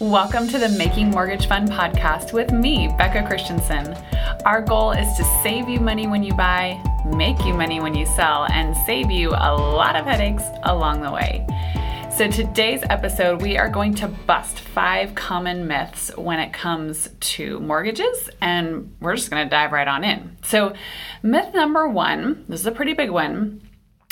Welcome to the Making Mortgage Fun podcast with me, Becca Christensen. Our goal is to save you money when you buy, make you money when you sell, and save you a lot of headaches along the way. So, today's episode, we are going to bust five common myths when it comes to mortgages, and we're just going to dive right on in. So, myth number one this is a pretty big one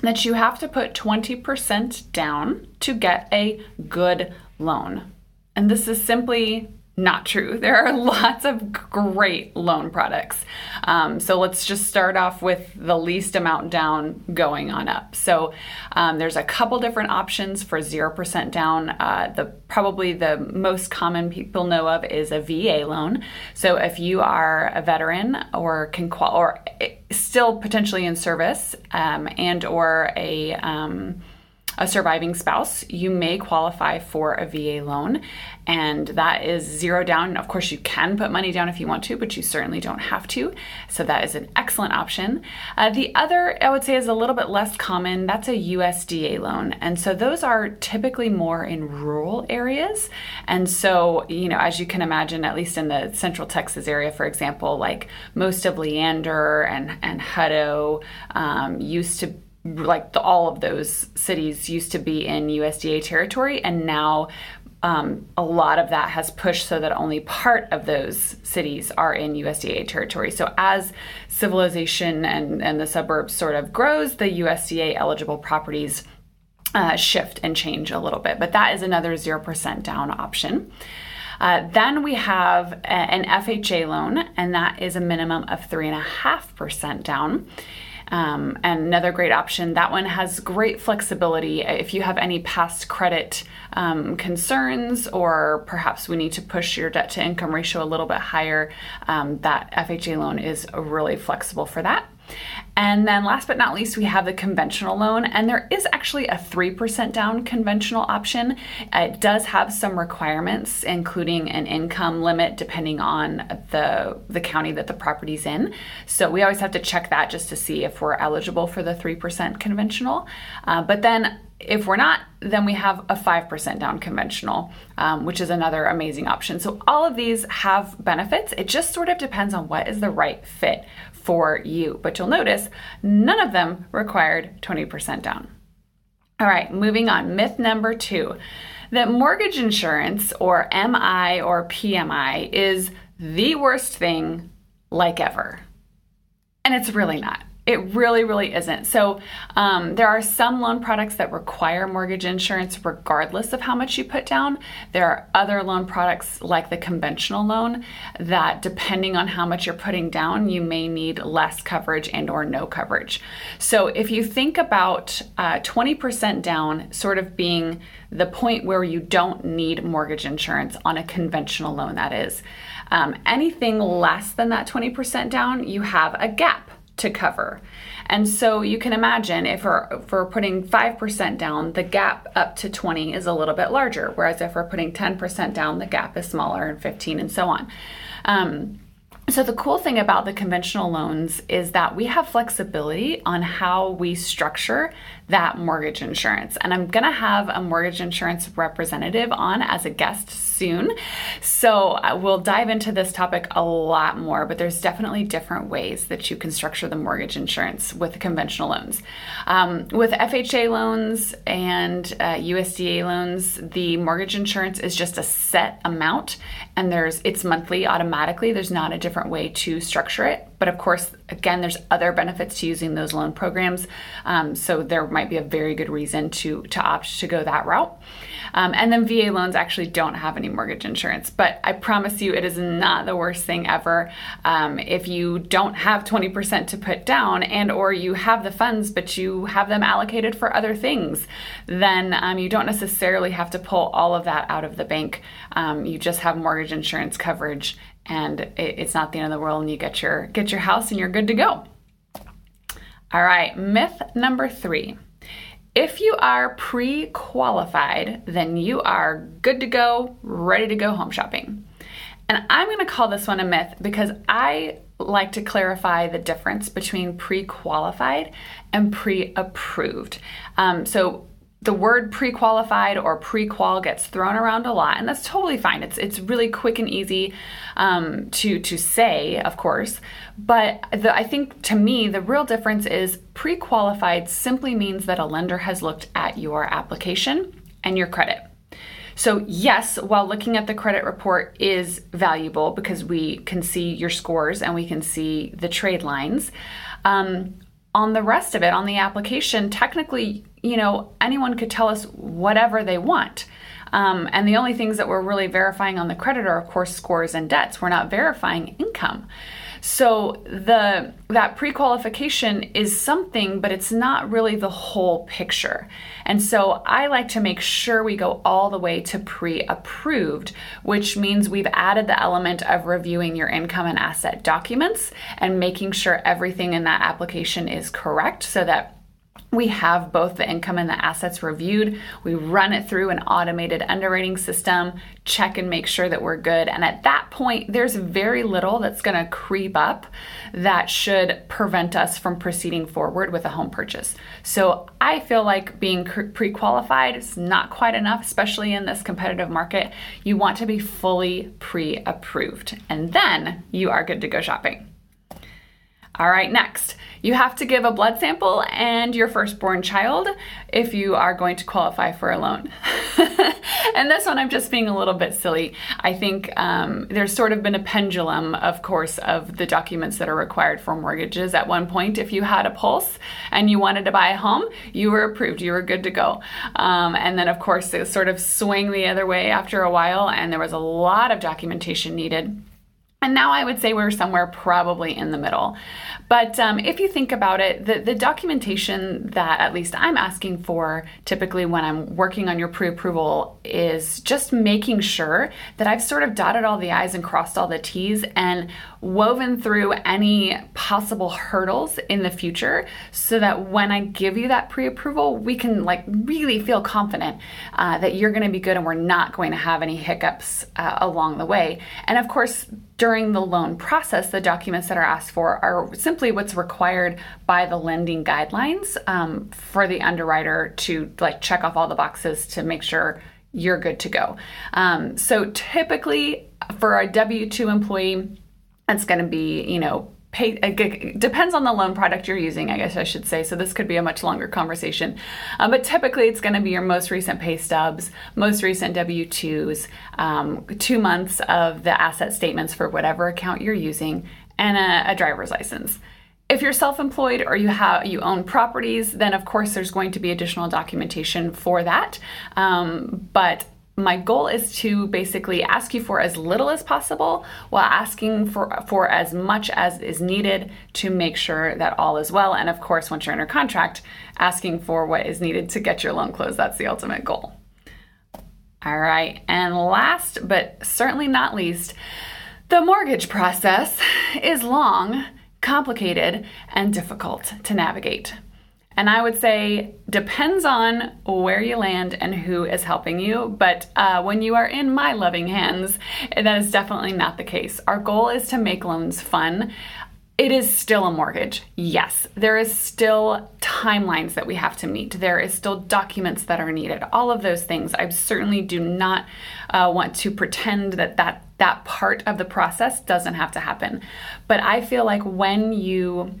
that you have to put 20% down to get a good loan. And this is simply not true. There are lots of great loan products. Um, so let's just start off with the least amount down going on up. So um, there's a couple different options for 0% down. Uh, the probably the most common people know of is a VA loan. So if you are a veteran or can qual or eh, still potentially in service um, and or a um, a surviving spouse, you may qualify for a VA loan, and that is zero down. Of course, you can put money down if you want to, but you certainly don't have to. So, that is an excellent option. Uh, the other, I would say, is a little bit less common. That's a USDA loan. And so, those are typically more in rural areas. And so, you know, as you can imagine, at least in the central Texas area, for example, like most of Leander and, and Hutto um, used to like the, all of those cities used to be in USDA territory, and now um, a lot of that has pushed so that only part of those cities are in USDA territory. So as civilization and, and the suburbs sort of grows, the USDA eligible properties uh, shift and change a little bit. But that is another 0% down option. Uh, then we have a, an FHA loan, and that is a minimum of 3.5% down. Um, and another great option, that one has great flexibility. If you have any past credit um, concerns, or perhaps we need to push your debt to income ratio a little bit higher, um, that FHA loan is really flexible for that. And then last but not least, we have the conventional loan, and there is actually a 3% down conventional option. It does have some requirements, including an income limit depending on the, the county that the property's in. So we always have to check that just to see if we're eligible for the 3% conventional. Uh, but then if we're not, then we have a 5% down conventional, um, which is another amazing option. So, all of these have benefits. It just sort of depends on what is the right fit for you. But you'll notice none of them required 20% down. All right, moving on. Myth number two that mortgage insurance, or MI or PMI, is the worst thing like ever. And it's really not. It really, really isn't. So, um, there are some loan products that require mortgage insurance regardless of how much you put down. There are other loan products like the conventional loan that, depending on how much you're putting down, you may need less coverage and or no coverage. So, if you think about uh, 20% down sort of being the point where you don't need mortgage insurance on a conventional loan, that is, um, anything less than that 20% down, you have a gap to cover. And so you can imagine if we're, if we're putting 5% down, the gap up to 20 is a little bit larger. Whereas if we're putting 10% down, the gap is smaller and 15 and so on. Um, so, the cool thing about the conventional loans is that we have flexibility on how we structure that mortgage insurance. And I'm gonna have a mortgage insurance representative on as a guest soon. So uh, we'll dive into this topic a lot more, but there's definitely different ways that you can structure the mortgage insurance with conventional loans. Um, with FHA loans and uh, USDA loans, the mortgage insurance is just a set amount and there's it's monthly automatically. There's not a different way to structure it. But of course, again, there's other benefits to using those loan programs. Um, so there might be a very good reason to, to opt to go that route. Um, and then VA loans actually don't have any mortgage insurance, but I promise you it is not the worst thing ever. Um, if you don't have 20% to put down and or you have the funds but you have them allocated for other things, then um, you don't necessarily have to pull all of that out of the bank. Um, you just have mortgage insurance coverage and it, it's not the end of the world and you get your get your house and you're good to go. All right, myth number 3. If you are pre-qualified, then you are good to go, ready to go home shopping. And I'm going to call this one a myth because I like to clarify the difference between pre qualified and pre approved. Um, so, the word pre-qualified or pre-qual gets thrown around a lot, and that's totally fine. It's it's really quick and easy um, to to say, of course. But the, I think to me the real difference is pre-qualified simply means that a lender has looked at your application and your credit. So, yes, while looking at the credit report is valuable because we can see your scores and we can see the trade lines. Um, on the rest of it, on the application, technically, you know, anyone could tell us whatever they want. Um, and the only things that we're really verifying on the credit are, of course, scores and debts. We're not verifying income. So the that pre-qualification is something, but it's not really the whole picture. And so I like to make sure we go all the way to pre-approved, which means we've added the element of reviewing your income and asset documents and making sure everything in that application is correct so that we have both the income and the assets reviewed. We run it through an automated underwriting system, check and make sure that we're good. And at that point, there's very little that's going to creep up that should prevent us from proceeding forward with a home purchase. So I feel like being pre qualified is not quite enough, especially in this competitive market. You want to be fully pre approved, and then you are good to go shopping. All right, next, you have to give a blood sample and your firstborn child if you are going to qualify for a loan. and this one, I'm just being a little bit silly. I think um, there's sort of been a pendulum, of course, of the documents that are required for mortgages. At one point, if you had a pulse and you wanted to buy a home, you were approved, you were good to go. Um, and then, of course, it sort of swung the other way after a while, and there was a lot of documentation needed. And now I would say we're somewhere probably in the middle. But um, if you think about it, the, the documentation that at least I'm asking for typically when I'm working on your pre approval is just making sure that I've sort of dotted all the I's and crossed all the T's and woven through any possible hurdles in the future so that when I give you that pre approval, we can like really feel confident uh, that you're going to be good and we're not going to have any hiccups uh, along the way. And of course, during the loan process, the documents that are asked for are simply what's required by the lending guidelines um, for the underwriter to like check off all the boxes to make sure you're good to go. Um, so typically, for a W 2 employee, it's going to be, you know, pay it depends on the loan product you're using i guess i should say. So this could be a much longer conversation. Um, but typically it's going to be your most recent pay stubs most recent w2s um, two months of the asset statements for whatever account you're using and a, a driver's license. If you're self-employed or you have you own properties then of course there's going to be additional documentation for that. Um, but my goal is to basically ask you for as little as possible while asking for, for as much as is needed to make sure that all is well. And of course, once you're under contract, asking for what is needed to get your loan closed. That's the ultimate goal. All right. And last but certainly not least, the mortgage process is long, complicated, and difficult to navigate. And I would say depends on where you land and who is helping you. But uh, when you are in my loving hands, that is definitely not the case. Our goal is to make loans fun. It is still a mortgage. Yes, there is still timelines that we have to meet. There is still documents that are needed. All of those things. I certainly do not uh, want to pretend that that that part of the process doesn't have to happen. But I feel like when you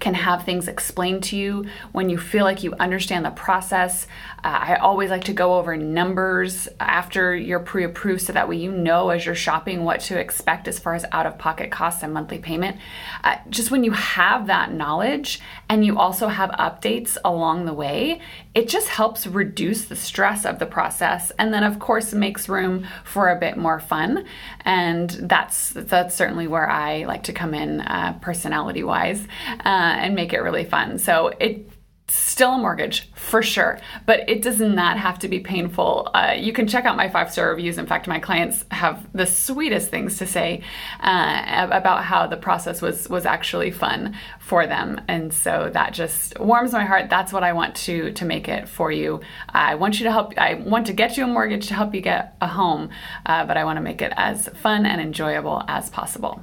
can have things explained to you when you feel like you understand the process. Uh, I always like to go over numbers after you're pre approved so that way you know as you're shopping what to expect as far as out of pocket costs and monthly payment. Uh, just when you have that knowledge and you also have updates along the way, it just helps reduce the stress of the process and then of course makes room for a bit more fun. And that's that's certainly where i like to come in uh, personality wise uh, and make it really fun. So it still a mortgage for sure, but it does not have to be painful. Uh, you can check out my five star reviews. In fact, my clients have the sweetest things to say uh, about how the process was was actually fun for them, and so that just warms my heart. That's what I want to to make it for you. I want you to help. I want to get you a mortgage to help you get a home, uh, but I want to make it as fun and enjoyable as possible.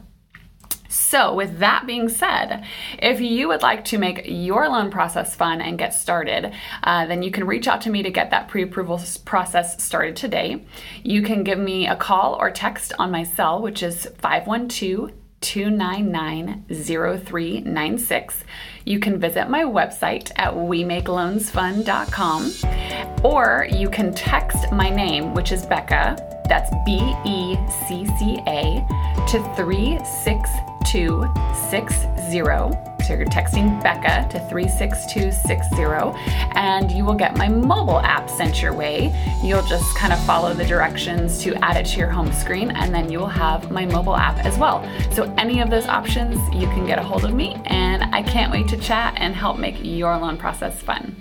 So, with that being said, if you would like to make your loan process fun and get started, uh, then you can reach out to me to get that pre approval process started today. You can give me a call or text on my cell, which is 512 299 0396. You can visit my website at wemakeloansfun.com or you can text my name, which is Becca, that's B E C C A, to 36260. So you're texting Becca to 36260 and you will get my mobile app sent your way. You'll just kind of follow the directions to add it to your home screen and then you will have my mobile app as well. So any of those options, you can get a hold of me and I can't wait to chat and help make your loan process fun.